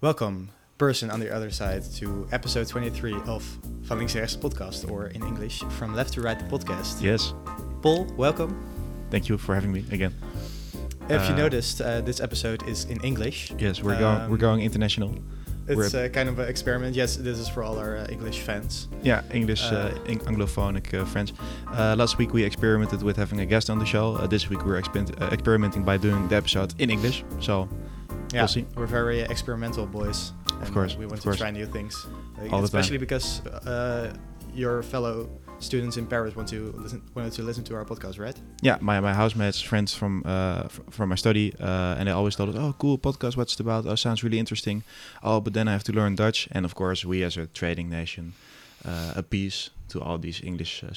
Welcome, person on the other side, to episode 23 of Van Links Rechts podcast, or in English, From Left to Right podcast. Yes, Paul, welcome. thank you for having me again. If you Uh, noticed, uh, this episode is in English. Yes, we're going Um, we're going international. It's We're- uh, kind of an experiment. Yes, this is for all our uh, English fans. Yeah, English, uh, uh, Eng- Anglophonic uh, friends. Uh, last week we experimented with having a guest on the show. Uh, this week we're uh, experimenting by doing the episode in English. So Yeah, see. we're very experimental boys. of course, we want to course. try new things, All especially because uh, your fellow students in Paris want to listen, wanted to listen to our podcast, right? yeah, my, my housemates, friends from uh, f- from my study, uh, and they always told us, "Oh, cool podcast. What's it about? Oh, sounds really interesting. Oh, but then I have to learn Dutch." And of course, we as a trading nation uh, appease to all these English uh,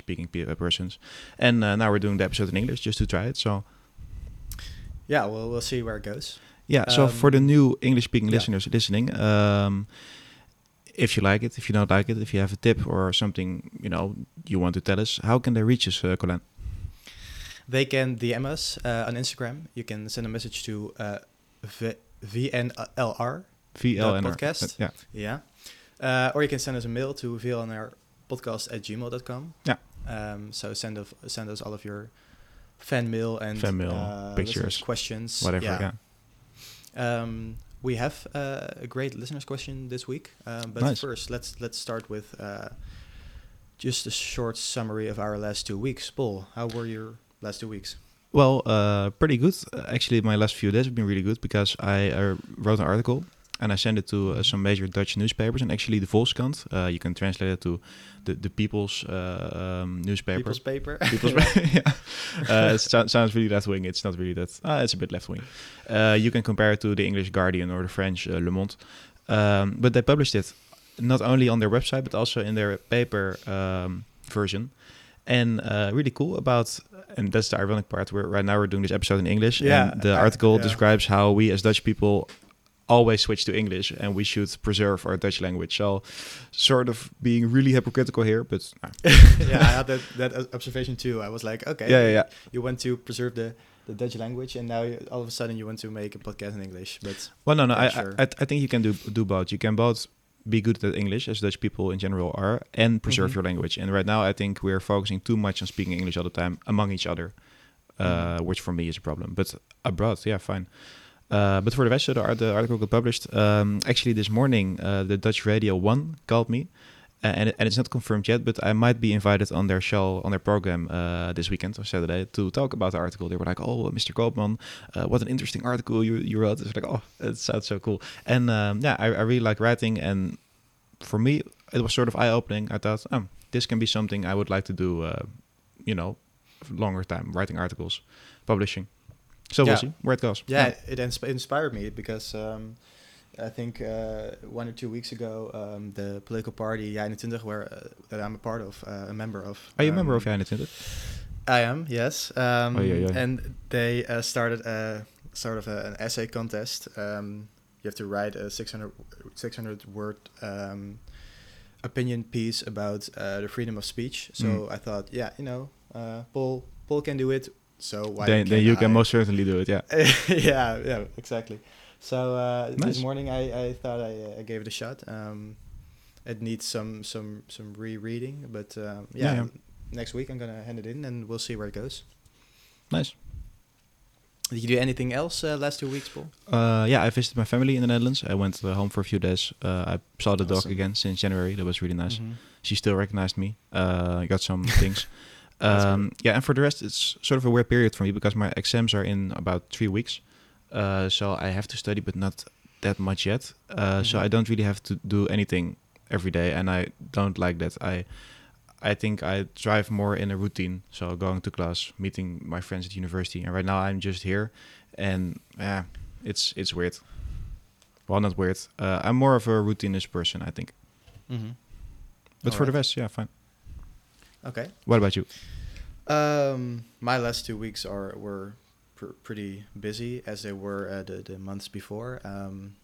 uh, persons. And uh, now we're doing the episode in English just to try it. So Yeah, well, we'll see where it goes. Yeah. So for the Um, new English-speaking yeah. listeners listening, um, if you like it, if you don't like it, if you have a tip or something, you know, you want to tell us, how can they reach us, uh, Colin? They can DM us uh, on Instagram. You can send a message to uh, v- VNLR. VLNR. podcast? Yeah. Yeah. Uh, or you can send us a mail to VLNRpodcast at gmail.com. Yeah. Um, so send, of, send us all of your fan mail and Fan mail, uh, pictures, questions. Whatever. Yeah. Um, we have uh, a great listeners question this week, um, but Nice. first let's let's start with uh, just a short summary of our last two weeks. Paul, how were your last two weeks? Well, uh, pretty good. Actually, my last few days have been really good because I uh, wrote an article and I sent it to uh, some major Dutch newspapers and actually the Volkskrant. Uh, you can translate it to the the People's uh, um, newspaper. People's paper. People's paper. yeah. Uh, it sounds really left wing. It's not really that. Uh, it's a bit left wing. Uh, you can compare it to the English Guardian or the French uh, Le Monde. Um, but they published it not only on their website but also in their paper um, version. And uh, really cool about, and that's the ironic part. We're right now we're doing this episode in English. Yeah, and the article yeah. describes how we as Dutch people always switch to English and we should preserve our Dutch language. So, sort of being really hypocritical here, but yeah, I had that, that observation too. I was like, okay, yeah, yeah, yeah. you want to preserve the, the Dutch language, and now you, all of a sudden you want to make a podcast in English. But Well, no, no. I, sure. I, I think you can do do both. You can both be good at English, as Dutch people in general are, and preserve Mhm. your language. And right now, I think we're focusing too much on speaking English all the time among each other, uh, Mhm. which for me is a problem. But abroad, yeah, fine. Uh, but for the rest of the, art- the article got published. Um, actually, this morning, uh, the Dutch Radio One called me, and and it's not confirmed yet. But I might be invited on their show, on their program uh, this weekend or Saturday to talk about the article. They were like, "Oh, Mr. Koopman, what an interesting article you you wrote." It's like, "Oh, it sounds so cool." And um, yeah, I, I really like writing, and for me, it was sort of eye opening. I thought, oh, this can be something I would like to do. You know, longer time writing articles, publishing. So Yeah. we'll see where it goes. yeah, it insp- inspired me because um, I think uh, one or two weeks ago, um, the political party JA21, where uh, that I'm a part of, uh, a member of. Are you a member um, of JA21? I am, yes. Um, Oh, yeah, yeah. And they uh, started a sort of a, an essay contest. Um, you have to write a 600, 600 word um, opinion piece about uh, the freedom of speech. So Mm. I thought, yeah, you know, uh, Paul, Paul can do it. So why Then, then you can most certainly do it. Yeah. yeah, yeah, exactly. So uh, Nice. this morning I, I thought I, uh, I gave it a shot. Um, it needs some some some rereading, but um, yeah, Yeah, yeah. next week I'm gonna hand it in and we'll see where it goes. Nice. Did you do anything else uh, last two weeks, Paul? Uh, yeah, I visited my family in the Netherlands. I went uh, home for a few days. Uh, I saw the dog again since January. That was really nice. Mhm. She still recognized me. Uh, I got some things. Um, yeah, and for the rest, it's sort of a weird period for me because my exams are in about three weeks. Uh, so I have to study, but not that much yet. Uh, So Mhm. I don't really have to do anything every day, and I don't like that. I I think I thrive more in a routine. So going to class, meeting my friends at university, and right now I'm just here, and yeah, it's it's weird. Well, not weird. Uh, I'm more of a routinist person, I think. Mhm. But for the Alright. rest, yeah, fine. Okay. What about you? Um, my last two weeks are were pr- pretty busy as they were uh, the the months before. Um,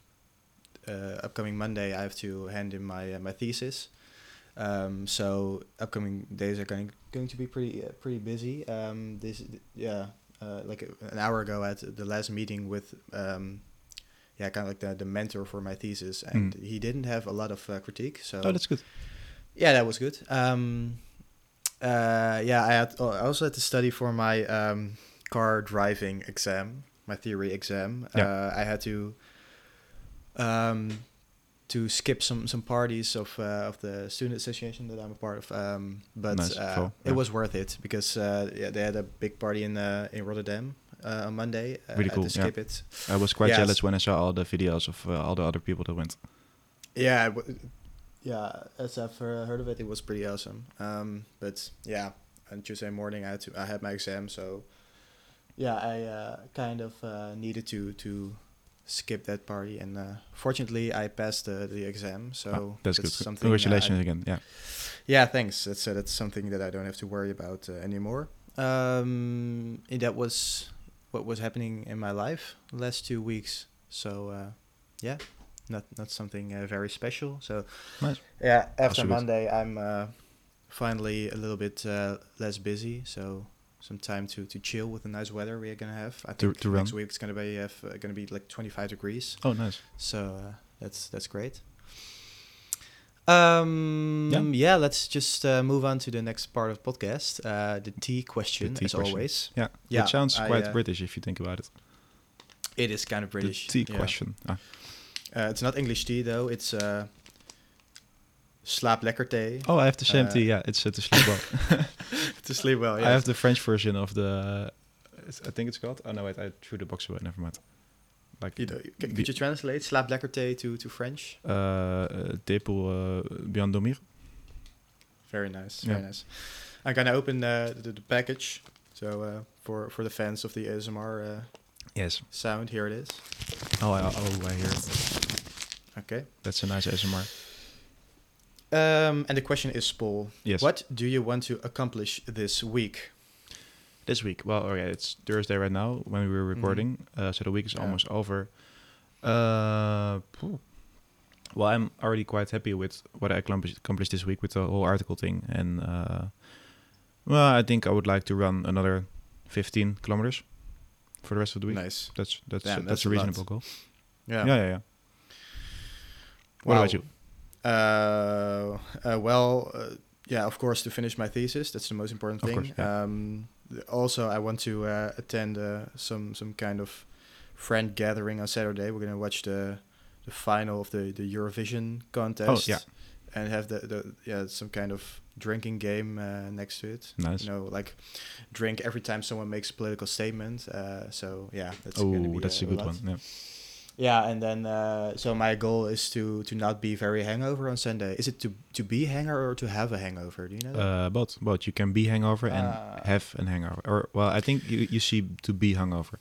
uh, upcoming Monday, I have to hand in my uh, my thesis. Um, so upcoming days are going going to be pretty uh, pretty busy. Um, this yeah, uh, like a, an hour ago, at the last meeting with um, yeah, kind of like the, the mentor for my thesis, and Mm. he didn't have a lot of uh, critique. So Oh, that's good. yeah, that was good. Um, uh, yeah, I had oh, I also had to study for my um, car driving exam, my theory exam. Yeah. Uh, I had to um, to skip some some parties of uh, of the student association that I'm a part of. Um, but Nice, uh, cool, it was worth it because uh, yeah, they had a big party in uh, in Rotterdam uh, on Monday. Uh, Really I had cool, to yeah. skip it. I was quite jealous when I saw all the videos of uh, all the other people that went. Yeah, yeah. As I've uh, heard of it, it was pretty awesome. Um, but yeah, on Tuesday morning, I had to I had my exam, so yeah, I uh, kind of uh, needed to to skip that party, and uh, fortunately, I passed the the exam. So Ah, that's, good. something. uh, I- Congratulations again. Yeah. yeah, thanks. That's uh, that's something that I don't have to worry about uh, anymore. Um, and that was what was happening in my life the last two weeks. So uh, yeah, not not something uh, very special. So Nice. yeah, after Also good. Monday, I'm uh, finally a little bit uh, less busy. So some time to, to chill with the nice weather we're gonna have. I think to next run. week it's gonna be uh, gonna be like 25 degrees. Oh, nice. So uh, that's that's great. Um, Yeah. yeah. let's just uh, move on to the next part of podcast. Uh, the tea question, tea as question. always. Yeah. Yeah, It sounds I, quite British if you think about it. It is kind of British. The tea yeah. question. Ah, Uh, it's not English tea though. It's uh, slaap lekker tea. Oh, I have the same Uh, tea. Yeah, it's uh, to sleep well. to sleep well. Yeah. I have the French version of the. it's- I think it's called. Oh no, wait! I threw the box away. Never mind. Like You know, c- the- could you translate slaap lekker tea to, to French? uh, uh, thé pour uh, bien dormir. Very nice. Yeah. Very nice. I'm gonna open uh, the, the package. So uh, for for the fans of the ASMR uh, Yes. sound, here it is. Oh, I, oh, I hear it. Okay. That's a nice ASMR. Um, and the question is, Paul, Yes. what do you want to accomplish this week? This week. Well, okay, it's Thursday right now when we were Mhm. recording, uh, so the week is Yeah. almost over. Uh, well, I'm already quite happy with what I accomplished, this week with the whole article thing, and uh, well, I think I would like to run another 15 kilometers for the rest of the week. Nice. That's that's Damn, that's, that's a a lot. reasonable goal. Yeah. Yeah, yeah, yeah. What Wow. about you? Uh, uh, well, uh, yeah, of course, to finish my thesis. That's the most important Of thing. course, yeah. um, also, I want to uh, attend uh, some some kind of friend gathering on Saturday. We're gonna watch the the final of the the Eurovision contest. Oh, yeah. And have the, the yeah some kind of drinking game uh, next to it. Nice. You know, like drink every time someone makes a political statement. Uh, so yeah, that's gonna Oh, be that's a good lot. one. Yeah. Yeah, and then uh, so my goal is to to not be very hangover on Sunday. Is it to to be hangover or to have a hangover? Do you know? Uh, both, both. You can be hangover and Uh, have an hangover, or well, I think you you see to be hungover.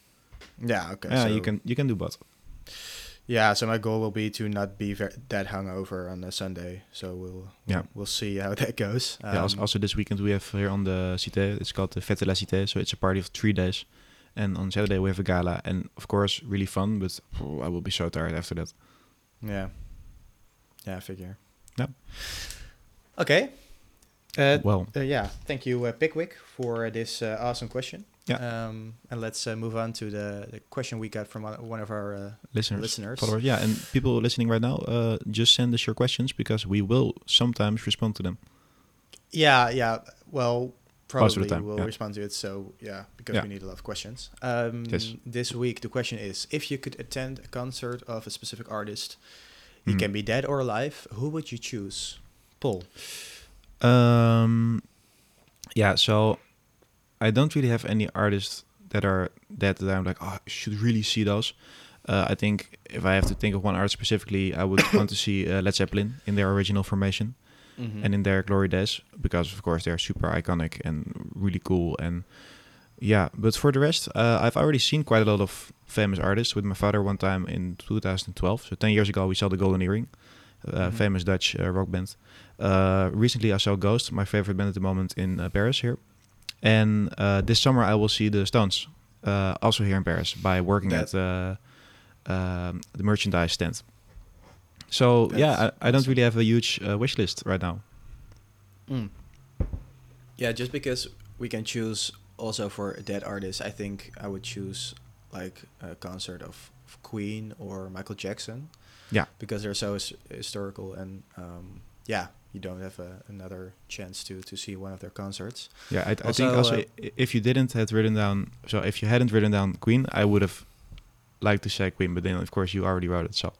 yeah, okay. yeah, so, you can you can do both. Yeah, so my goal will be to not be ver- that hungover on a Sunday. So we'll Yeah. we'll see how that goes. yeah. Also, Um, also this weekend we have here on the Cité. It's called the Fête de la Cité, so it's a party of three days. And on Saturday we have a gala, and of course really fun. But oh, I will be so tired after that. Yeah. Yeah, I figure. Yeah. Okay. Uh, well, uh, yeah, thank you, uh, Pickwick, for this uh, awesome question. Yeah. Um, and let's uh, move on to the, the question we got from one of our uh, listeners, listeners. followers, yeah, and people listening right now, uh, just send us your questions because we will sometimes respond to them. Yeah, yeah. Well, probably the time, we'll yeah. respond to it. So yeah, because Yeah. we need a lot of questions. Um, Yes. This week the question is: If you could attend a concert of a specific artist, he Hmm. can be dead or alive. Who would you choose? Paul. Um, yeah, so I don't really have any artists that are dead that I'm like, oh, I should really see those. Uh, I think if I have to think of one artist specifically, I would want to see uh, Led Zeppelin in their original formation Mm-hmm. and in their glory days because, of course, they're super iconic and really cool. And yeah, but for the rest, uh, I've already seen quite a lot of famous artists with my father one time in 2012. So 10 years ago, we saw the Golden Earring, uh, Mhm. famous Dutch uh, rock band. Uh, recently, I saw Ghost, my favorite band at the moment in uh, Paris here. And uh, this summer, I will see the Stones, uh, also here in Paris, by working That- at uh, um, the merchandise stand. So That's yeah, I, I don't really have a huge uh, wish list right now. Mm. Yeah, just because we can choose also for a dead artist, I think I would choose like a concert of of Queen or Michael Jackson. Yeah. Because they're so his- historical and um, yeah, you don't have a, another chance to to see one of their concerts. Yeah, I, I think Also, also uh, if you didn't had written down, so if you hadn't written down Queen, I would have liked to say Queen, but then of course you already wrote it. So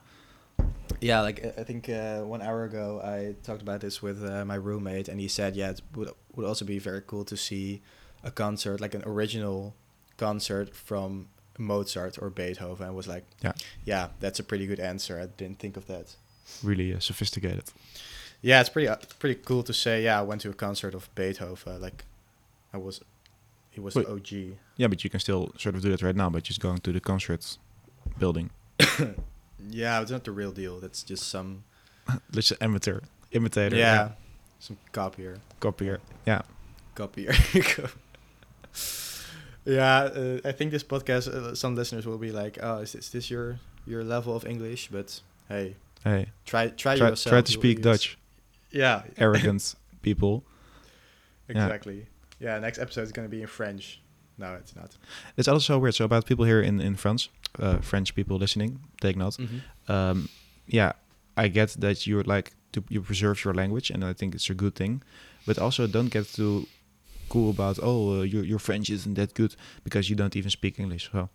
Yeah, like I- think uh, one hour ago I talked about this with uh, my roommate, and he said, yeah, it would would also be very cool to see a concert, like an original concert from Mozart or Beethoven. I was like, Yeah. yeah, that's a pretty good answer. I didn't think of that. really uh, sophisticated. Yeah, it's pretty uh, pretty cool to say. Yeah, I went to a concert of Beethoven. Like, I was, he was Wait. OG. Yeah, but you can still sort of do that right now by just going to the concert building. Yeah, it's not the real deal. That's just some. Let's just amateur, imitator, yeah, some copier. copier. Yeah, copier. yeah, uh, I think this podcast, uh, some listeners will be like, "Oh, is this, this your your level of English?" But hey, hey, try try, try, yourself. try to speak Dutch. Yeah, Arrogant people. yeah. exactly. Yeah. next episode is gonna be in French. No, it's not. It's also weird. So about people here in in France, uh, French people listening, take note. um, yeah, I get that you like to you preserve your language, and I think it's a good thing. But also, don't get too cool about oh, uh, your your French isn't that good because you don't even speak English. So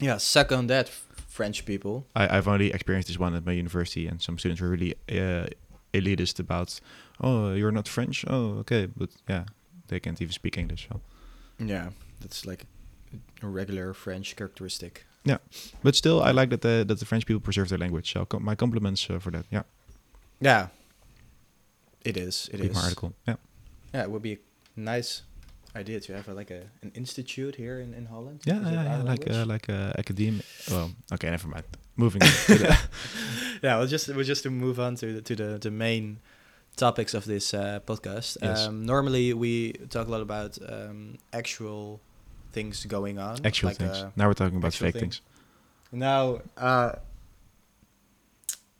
Yeah, suck on that, French people. I, I've only experienced this one at my university, and some students were really uh, elitist about oh, you're not French. Oh, okay, but yeah, they can't even speak English. So. Yeah, that's like a regular French characteristic. Yeah, but still, I like that the that the French people preserve their language. So my compliments uh, for that. Yeah, Yeah, it is. It read is. my article. Yeah. Yeah, it would be a nice idea to have a, like a an institute here in, in Holland. Yeah, yeah, yeah, like uh, like uh, academic. Well, okay, never mind. Moving on. yeah, well, just well, just to move on to the, to the the main topics of this uh, podcast. Yes. Um, normally, we talk a lot about um, actual things going on. actual like, things. uh, now we're talking about fake things. things. now, uh,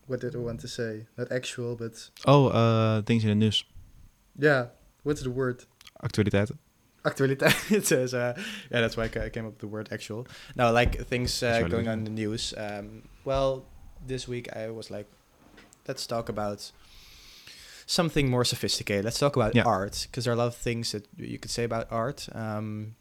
what did I want to say? Not actual, but Oh, uh, things in the news. yeah. What's the word? Actualiteiten. Actualiteit. it says, uh, yeah, that's why I came up with the word actual. Now, like things uh, going on in the news. Um, well, this week I was like, let's talk about something more sophisticated. Let's talk about Yeah. art because there are a lot of things that you could say about art. Um,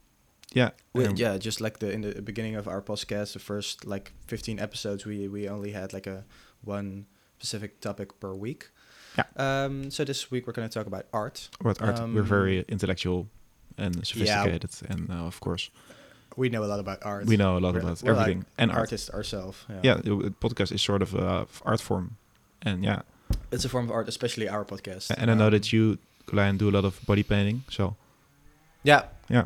Yeah. we- um, yeah, just like the in the beginning of our podcast, the first like fifteen episodes, we we only had like a one specific topic per week. Yeah. Um. So this week we're going to talk about art. What art? we're Um, very intellectual and sophisticated, and uh, of course, We know a lot about art. we know a lot We're- about we're like everything and art. artists ourselves. Yeah. Yeah, the podcast is sort of a art form, and yeah, it's a form of art, especially our podcast. and I know Um, that you, Klein, do a lot of body painting. So Yeah. Yeah.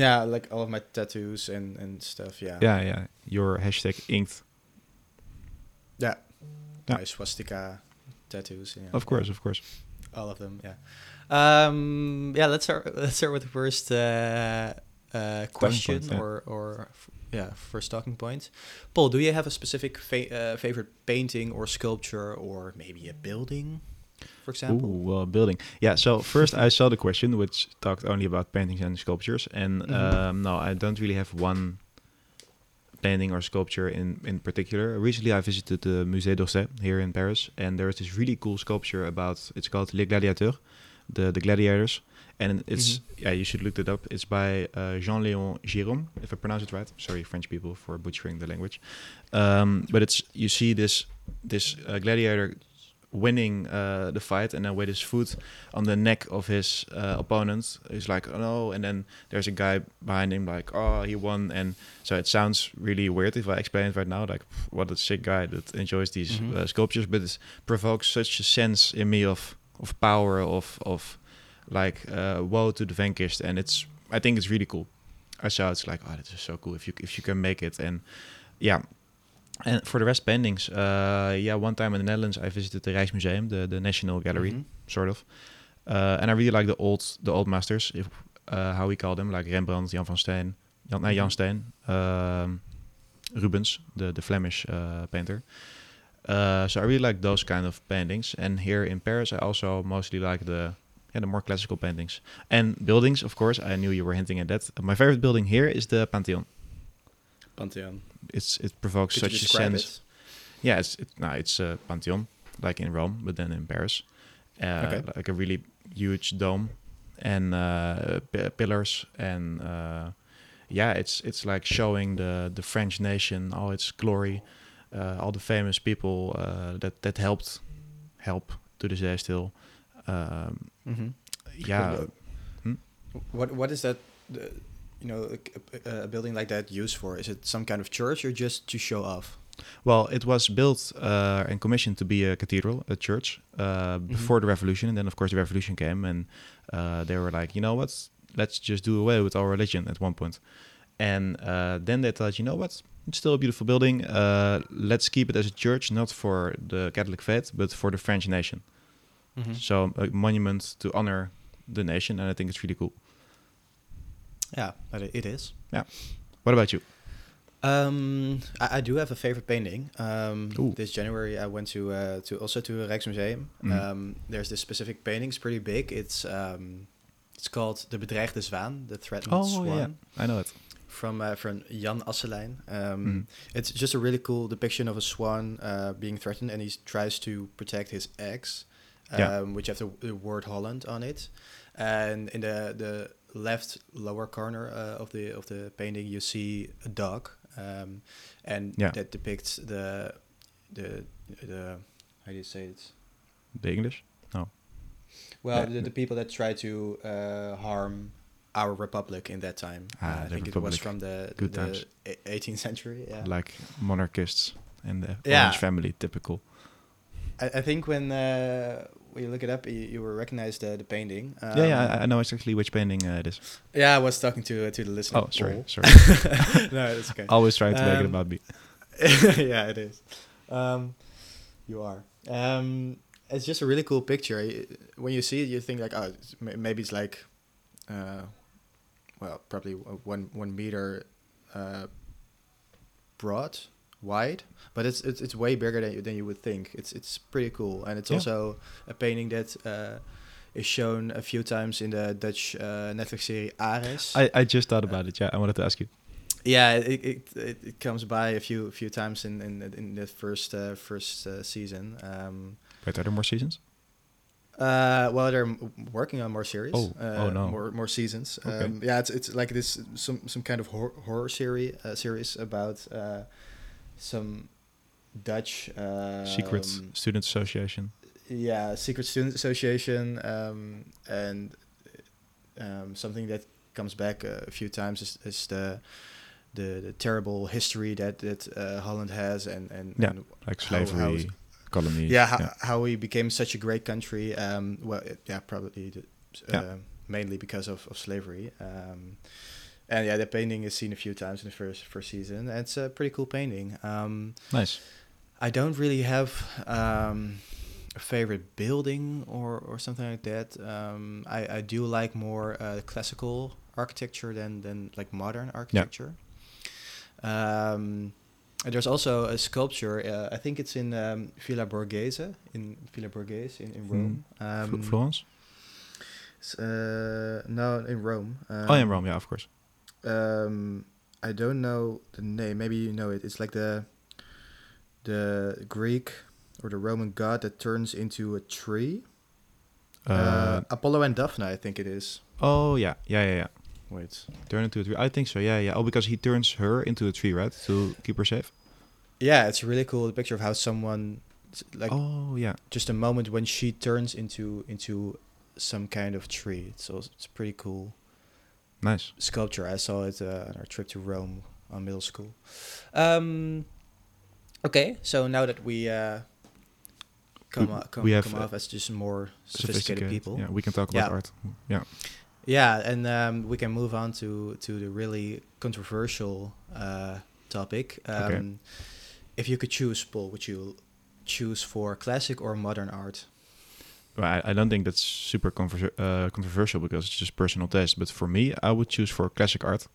Yeah, like all of my tattoos and and stuff. Yeah. yeah, yeah, your hashtag inked, Yeah. Yeah. My swastika tattoos. Yeah. of course, of course. all of them. Yeah. Um. Yeah. Let's start. Let's start with the first uh, uh, question point, yeah. or or f- yeah first talking point. Paul, do you have a specific fa- uh, favorite painting or sculpture or maybe a building, for example? Ooh, well, building. Yeah. So first, I saw the question, which talked only about paintings and sculptures, and Mhm. um, no, I don't really have one painting or sculpture in in particular. Recently, I visited the Musée d'Orsay here in Paris, and there is this really cool sculpture about. It's called Les Gladiateurs, the the gladiators, and it's yeah, you should look it up. It's by uh, Jean-Léon Gérôme, if I pronounce it right. Sorry, French people, for butchering the language. Um, but it's you see this this uh, gladiator winning uh, the fight, and then with his foot on the neck of his uh, opponent, he's like, "Oh no!" And then there's a guy behind him, like, "Oh, he won!" And so it sounds really weird if I explain it right now, like, "Pff, what a sick guy that enjoys these Mhm. uh, sculptures, but it provokes such a sense in me of of power, of of like uh, woe to the vanquished, and it's I think it's really cool. I saw it's like, oh, this is so cool if you if you can make it, and yeah. And for the rest paintings, uh, yeah, one time in the Netherlands I visited the Rijksmuseum, the the National Gallery, Mhm. sort of, uh, and I really like the old the old masters, if uh, how we call them, like Rembrandt, Jan van Steen, Jan, no, Jan Mhm. Steen, um, Rubens, the the Flemish uh, painter. Uh, so I really like those kind of paintings. And here in Paris, I also mostly like the yeah, the more classical paintings and buildings. Of course, I knew you were hinting at that. My favorite building here is the Pantheon. Pantheon. It's it provokes Could you such a sense. it? Yeah, it's it, no, it's a Pantheon, like in Rome, but then in Paris. Uh, Okay. Like a really huge dome and uh, p- pillars, and uh, yeah, it's it's like showing the the French nation all its glory, uh, all the famous people uh, that that helped help to this day still. Um, Mm-hmm. Yeah. Hmm? What what is that? You know, a, a- building like that used for? Is it some kind of church or just to show off? Well, it was built uh, and commissioned to be a cathedral, a church, uh, before the revolution, and then of course the revolution came, and uh, they were like, you know what, let's just do away with our religion at one point, and uh, then they thought, you know what, it's still a beautiful building, uh, let's keep it as a church, not for the Catholic faith, but for the French nation. Mm-hmm. So a monument to honor the nation, and I think it's really cool. Yeah, but it, it is. What about you? Um, I, I do have a favorite painting. Um, this January I went to uh, to also to a Rijksmuseum. Mhm. Um, there's this specific painting. It's pretty big. It's um, it's called De Bedreigde Zwaan, the threatened Oh swan, yeah, I know it. from uh, from Jan Asselijn. Um, Mhm. It's just a really cool depiction of a swan uh, being threatened, and he tries to protect his eggs, um, Yeah. which have the, the word Holland on it. And in the the left lower corner uh, of the of the painting, you see a dog, um, and Yeah. that depicts the the the how do you say it? The English? No. Well, The- the, people that try to uh, harm our republic in that time. Ah, Uh, I think it republic. was from the, Good the times. e- 18th century. Yeah. Like monarchists and the Yeah. Orange family, typical. I, I think when uh, when you look it up, you, you will recognize the, the painting. Um, yeah, yeah, I, I know exactly which painting uh, it is. yeah, I was talking to uh, to the listener. Oh, sorry, Paul. sorry. no, that's okay. Always trying to make it Um, about me. yeah, it is. Um, you are. Um, it's just a really cool picture. When you see it, you think like, oh, maybe it's like, uh, well, probably o- one one meter uh, broad, wide, but it's it's, it's way bigger than you, than you would think. It's it's pretty cool, and it's Yeah. also a painting that uh, is shown a few times in the Dutch uh, Netflix series Ares. I, I just thought about it. Yeah, I wanted to ask you. Yeah, it it, it, it comes by a few few times in in, in the first uh, first uh, season. Um, Wait, are there more seasons? uh, well, they're working on more series. Oh, uh, oh no. more more seasons. Okay. Um, yeah, it's it's like this some some kind of hor- horror series uh, series about uh, some Dutch um, Secret Student Association. yeah secret student association um, and um, something that comes back a few times is, is the, the the terrible history that that uh, Holland has and and, Yeah, and Like How- how slavery, is- colonies. yeah, how, how we became such a great country. Um, well, it, yeah, probably the, uh, Yeah. mainly because of, of slavery. And yeah, the painting is seen a few times in the first first season. It's a pretty cool painting. Um, Nice. I don't really have um, a favorite building or, or something like that. Um, I, I do like more uh, classical architecture than, than like modern architecture. Um, there's also a sculpture. Uh, I think it's in um, Villa Borghese in Villa Borghese in, in Rome. Fl- Um, Florence? uh, no, in Rome. Um, oh, in Rome, yeah, of course. Um I don't know the name. Maybe you know it. It's like the the Greek or the Roman god that turns into a tree. Uh, Uh, Apollo and Daphne, I think it is. oh, yeah, yeah, yeah, yeah. Wait. Turn into a tree. I think so. Yeah, yeah. Oh, because he turns her into a tree, right? To keep her safe. Yeah, it's really cool The picture of how someone like oh, yeah. just a moment when she turns into into some kind of tree. It's it's pretty cool Nice. sculpture. I saw it uh, on our trip to Rome on middle school. Um, okay, so now that we uh, come, We- o- come, we have, come uh, off as just more sophisticated, people. Yeah, we can talk about Yeah. art. Yeah. Yeah, and um, we can move on to to the really controversial uh, topic. Um, Okay. If you could choose, Paul, would you choose for classic or modern art? Well, I, I don't think that's super conver- uh, controversial because it's just personal taste. But for me, I would choose for classic art.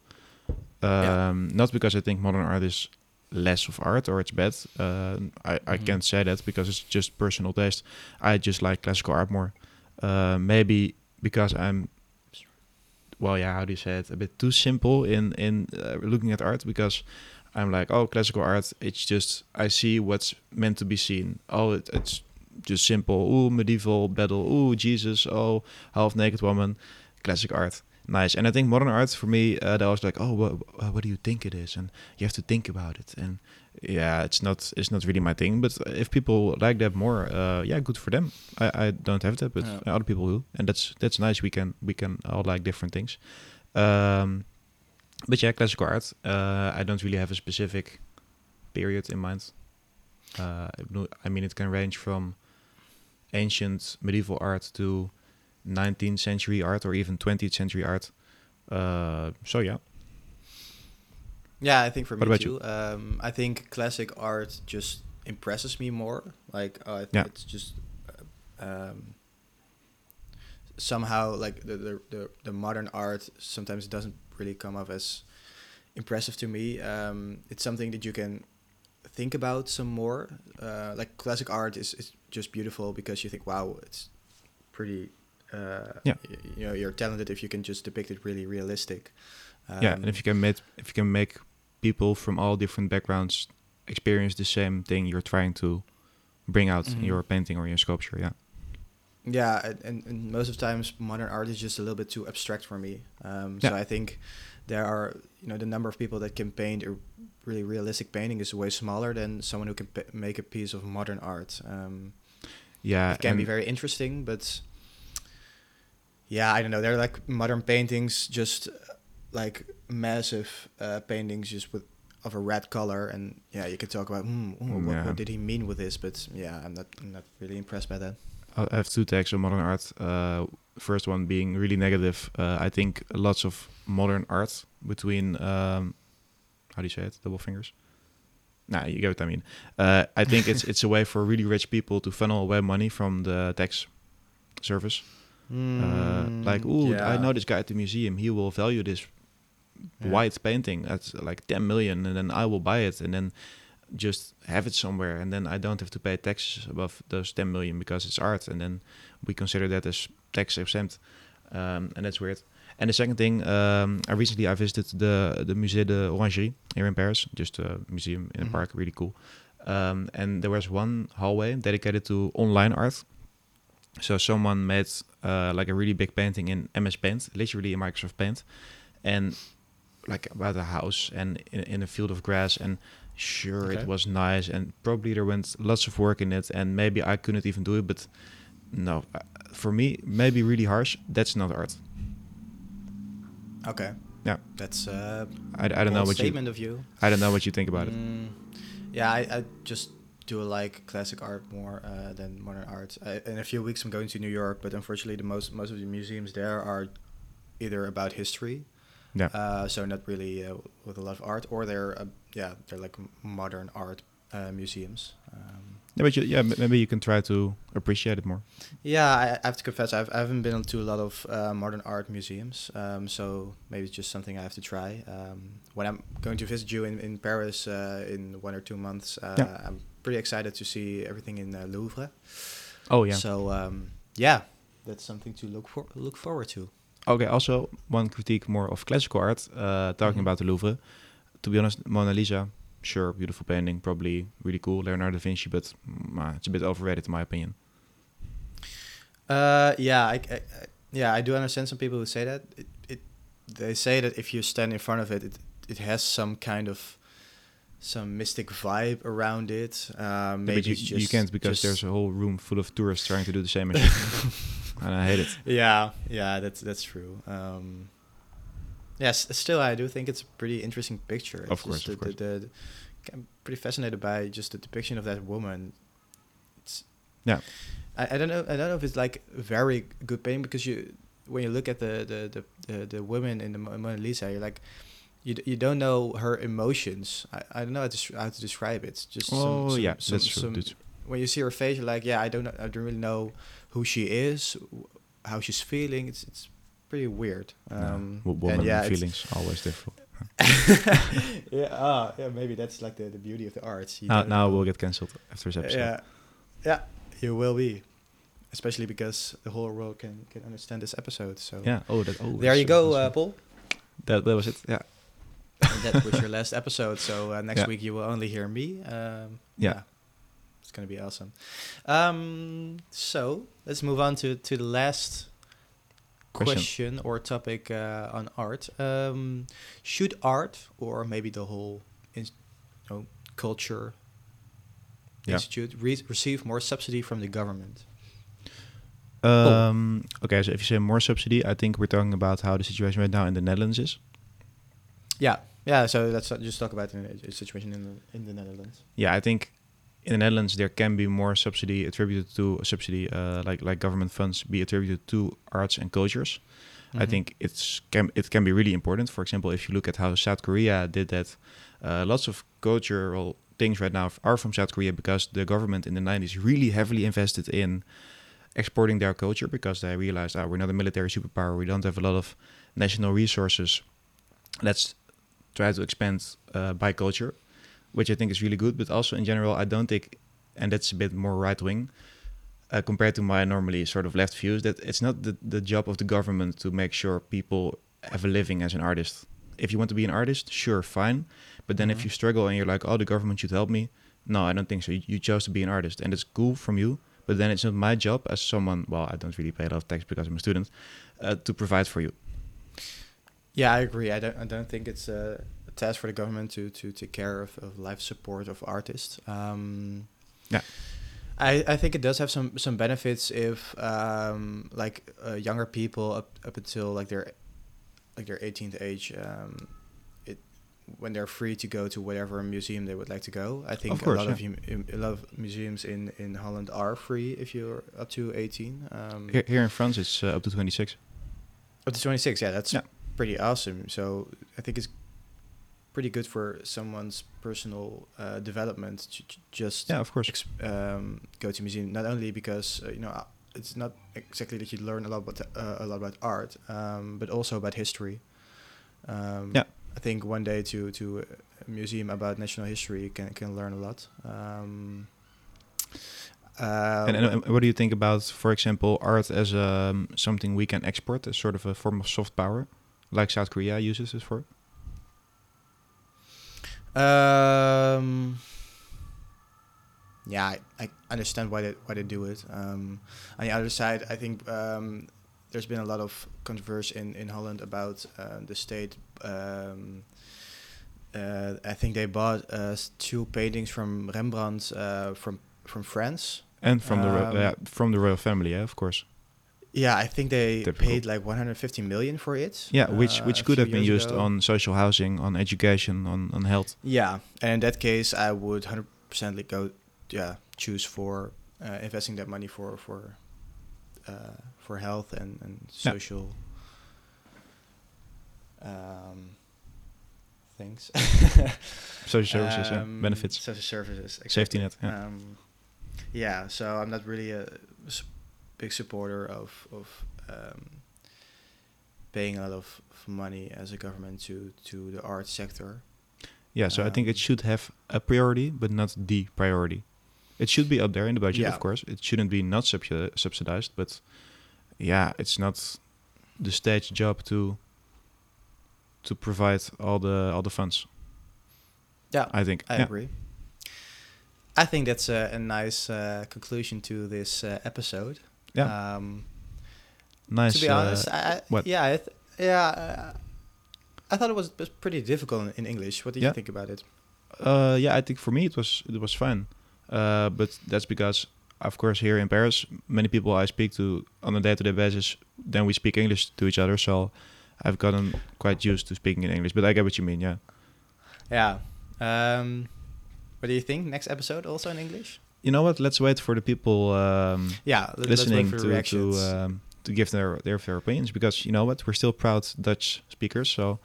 Um, Yeah. Not because I think modern art is less of art or it's bad. Uh, I, I Mhm. can't say that because it's just personal taste. I just like classical art more. Uh, maybe because I'm, well, yeah, how do you say it? A bit too simple in in uh, looking at art because I'm like, oh, classical art. It's just I see what's meant to be seen. Oh, it, it's just simple. Ooh, medieval battle. Ooh, Jesus. Oh, half naked woman. Classic art. Nice. And I think modern art for me, uh, that was like, oh, what, what do you think it is? And you have to think about it. And yeah, it's not it's not really my thing. But if people like that more, uh, yeah, good for them. I, I don't have that, but Yeah. other people do, and that's that's nice. We can we can all like different things. Um, but yeah, classical art. Uh, I don't really have a specific period in mind. Uh, I I mean, it can range from ancient medieval art to 19th century art or even 20th century art. Uh, so yeah, Yeah, I think for What me too. Um, I think classic art just impresses me more. Like uh, I think Yeah. it's just uh, um, somehow like the, the the the modern art sometimes doesn't really come off as impressive to me. Um, it's something that you can think about some more. Uh, like classic art is, is just beautiful because you think, wow, it's pretty. Uh, Yeah. you know, you're talented if you can just depict it really realistic. yeah. And Um, if you can make if you can make people from all different backgrounds experience the same thing you're trying to bring out in Mhm. your painting or your sculpture, yeah. Yeah, and, and, most of the times modern art is just a little bit too abstract for me. Um, So I think there are, you know, the number of people that can paint a really realistic painting is way smaller than someone who can pa- make a piece of modern art. Um, Yeah, it can be very interesting, but yeah, I don't know. They're like modern paintings, just like massive uh, paintings, just with of a red color, and yeah, you can talk about, hmm, ooh, what, Yeah. what did he mean with this? But yeah, I'm not, I'm not really impressed by that. I have two takes on modern art. Uh, first one being really negative. Uh, I think lots of modern art between um, how do you say it? Double fingers. Nah, you get what I mean. Uh, I think it's it's a way for really rich people to funnel away money from the tax service. Uh, like, Mm, ooh, I know this guy at the museum. He will value this Yeah. white painting at like 10 million, and then I will buy it and then just have it somewhere, and then I don't have to pay taxes above those 10 million because it's art, and then we consider that as tax exempt, um, and that's weird. And the second thing, um, I recently I visited the the Musée de Orangerie here in Paris, just a museum in a Mhm. park, really cool. Um, and there was one hallway dedicated to online art. So someone made uh, like a really big painting in MS Paint, literally in Microsoft Paint, and like about a house and in, in a field of grass. And sure, Okay. it was nice, and probably there went lots of work in it, and maybe I couldn't even do it. But no, uh, for me, maybe really harsh. That's not art. Okay. Yeah. That's uh, I, I don't know what you statement of you. I don't know what you think about it. Mm, yeah, I, I just do like classic art more uh, than modern art. I, in a few weeks, I'm going to New York, but unfortunately, the most most of the museums there are either about history, Yeah. uh, so not really uh, with a lot of art, or they're uh, yeah, they're like modern art uh, museums. Um, Yeah, but you, yeah, maybe you can try to appreciate it more. yeah, I, I have to confess, I've, I haven't been to a lot of uh, modern art museums, um, so maybe it's just something I have to try. Um, when I'm going to visit you in, in Paris uh, in one or two months, uh, Yeah. I'm pretty excited to see everything in uh, Louvre. Oh yeah. So um, yeah, that's something to look for look forward to. Okay. Also, one critique more of classical art. Uh, talking Mhm. about the Louvre. To be honest, Mona Lisa, sure, beautiful painting, probably really cool. Leonardo da Vinci, but uh, it's a bit overrated in my opinion. Uh, yeah, I, I, yeah, I do understand some people who say that. It, it, they say that if you stand in front of it, it, it has some kind of some mystic vibe around it. Yeah, maybe but you, it's you can't because there's a whole room full of tourists trying to do the same and I hate it. yeah, yeah, that's that's true. Um, yes, still, I do think it's a pretty interesting picture. Of It's course, of the, course. The, the, I'm pretty fascinated by just the depiction of that woman. It's Yeah. I, I don't know. I don't know if it's like very good painting because you when you look at the the the, the, the women in the Mona Lisa, you're like. You, d- you don't know her emotions. I, I don't know how to, how to describe it. It's just some- oh some- yeah, some- that's true. some- That's- when you see her face, you're like, yeah, I don't, know, I don't really know who she is, how she's feeling. It's it's pretty weird. Um, wo- woman and yeah, feelings always different. yeah, ah, yeah, maybe that's like the, the beauty of the arts. You Now, now we'll get cancelled after this episode. yeah, yeah, you will be, especially because the whole world can can understand this episode. So Yeah. Oh, that. Oh, there you go, uh, Paul. That that was it. Yeah. that was your last episode. So uh, next Yeah. week you will only hear me. Um, Yeah. it's gonna be awesome. Um, so let's move on to to the last Question. question, or topic uh, on art. Um, should art or maybe the whole ins- you know, culture Yeah. institute re- receive more subsidy from the government? Um, Okay, so if you say more subsidy, I think we're talking about how the situation right now in the Netherlands is. Yeah, yeah. So let's just talk about the situation in the, in the Netherlands. Yeah, I think in the Netherlands there can be more subsidy attributed to a subsidy, uh, like like government funds be attributed to arts and cultures. I Mhm. think it's can it can be really important. For example, if you look at how South Korea did that, uh, lots of cultural things right now are from South Korea because the government in the 90s really heavily invested in exporting their culture because they realized, ah, we're not a military superpower, we don't have a lot of national resources. Let's try to expand uh, by culture, which I think is really good. But also in general, I don't think, and that's a bit more right wing uh, compared to my normally sort of left views, that it's not the, the job of the government to make sure people have a living as an artist. If you want to be an artist, sure, fine. But then if Mhm. you struggle and you're like, oh, the government should help me, no, I don't think so. You, chose to be an artist, and it's cool from you. But then it's not my job as someone. Well, I don't really pay a lot of tax because I'm a student uh, to provide for you. Yeah, I agree. I don't. I don't think it's a task for the government to to take care of, of life support of artists. Um, Yeah. I, I think it does have some some benefits if um, like uh, younger people up up until like their like their 18th age. Um, it when they're free to go to whatever museum they would like to go. I think course, a lot yeah. of a lot of museums in in Holland are free if you're up to 18. Um, Here, here in France, it's uh, up to 26. up to 26, yeah, that's Yeah. pretty awesome. So I think it's pretty good for someone's personal uh, development to just Yeah, of course. um, go to museum. Not only because uh, you know uh, it's not exactly that you learn a lot about uh, a lot about art, um, but also about history. Um, Yeah. I think one day to to a museum about national history can can learn a lot. Um, uh, And, and, and what do you think about, for example, art as um, something we can export, as sort of a form of soft power, like South Korea uses it for? Um. Yeah, I, I understand why they why they do it. Um, on the other side, I think um, there's been a lot of controversy in in Holland about uh, the state. Um, uh, I think they bought uh, two paintings from Rembrandt uh, from from France. And from the ro- Um, from the royal family, yeah, of course. Yeah, I think they Typical. paid like 150 million for it. Yeah, which uh, which could have been used ago. on social housing, on education, on, on health. Yeah, and in that case, I would hundred percent go, yeah, choose for uh, investing that money for for uh, for health and and Yeah. social um, things. Social services, yeah, Um, benefits, social services, safety exactly. net. Yeah. Um, yeah, so I'm not really a big supporter of of um, paying a lot of, of money as a government to to the art sector. yeah, so I think it um, should have a priority, but not the priority. It should be up there in the budget, Yeah. of course. It shouldn't be not subsidi- subsidized, but yeah, it's not the state's job to to provide all the all the funds. Yeah, I think. I yeah. agree. I think that's a, a nice uh, conclusion to this uh, episode. Yeah. Um, Nice. to be uh, honest, I, I, what? yeah, I th- yeah, uh, I thought it was, was pretty difficult in, in English. What do you Yeah. think about it? Uh, yeah, I think for me it was it was fun, uh, but that's because of course here in Paris, many people I speak to on a day-to-day basis, then we speak English to each other. So I've gotten quite used to speaking in English. But I get what you mean. Yeah. Yeah. Um, what do you think? Next episode also in English? You know what? Let's wait for the people um, Yeah, let, listening let's wait for the to to um, to give their, their their opinions because you know what? We're still proud Dutch speakers, so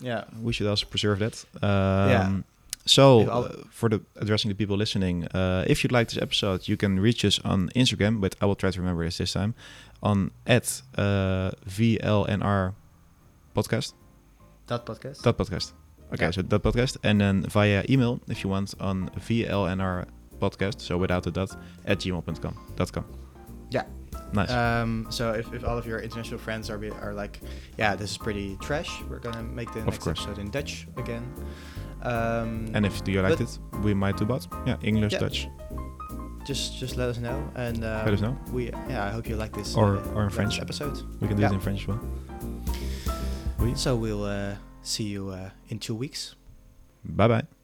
yeah. we should also preserve that. Um, Yeah. So, uh, for the addressing the people listening, uh, if you'd like this episode, you can reach us on Instagram, but I will try to remember this this time, on at uh, VLNR podcast. that podcast. That podcast. Okay, Yeah. so that podcast, and then via email if you want on VLNR podcast, so without the dot at gmail.com. Dot com. Yeah. Nice. Um, so if, if all of your international friends are are like, yeah, this is pretty trash, we're gonna make the Of next course. episode in Dutch again. Um, and if you liked it, we might do both. Yeah, English, Yeah. Dutch, just just let us know, and um, let us know. We yeah, I hope you like this Or- uh, or in French. episode. We can do Yeah. it in French as well. Oui. So we'll uh, see you uh, in two weeks. Bye bye.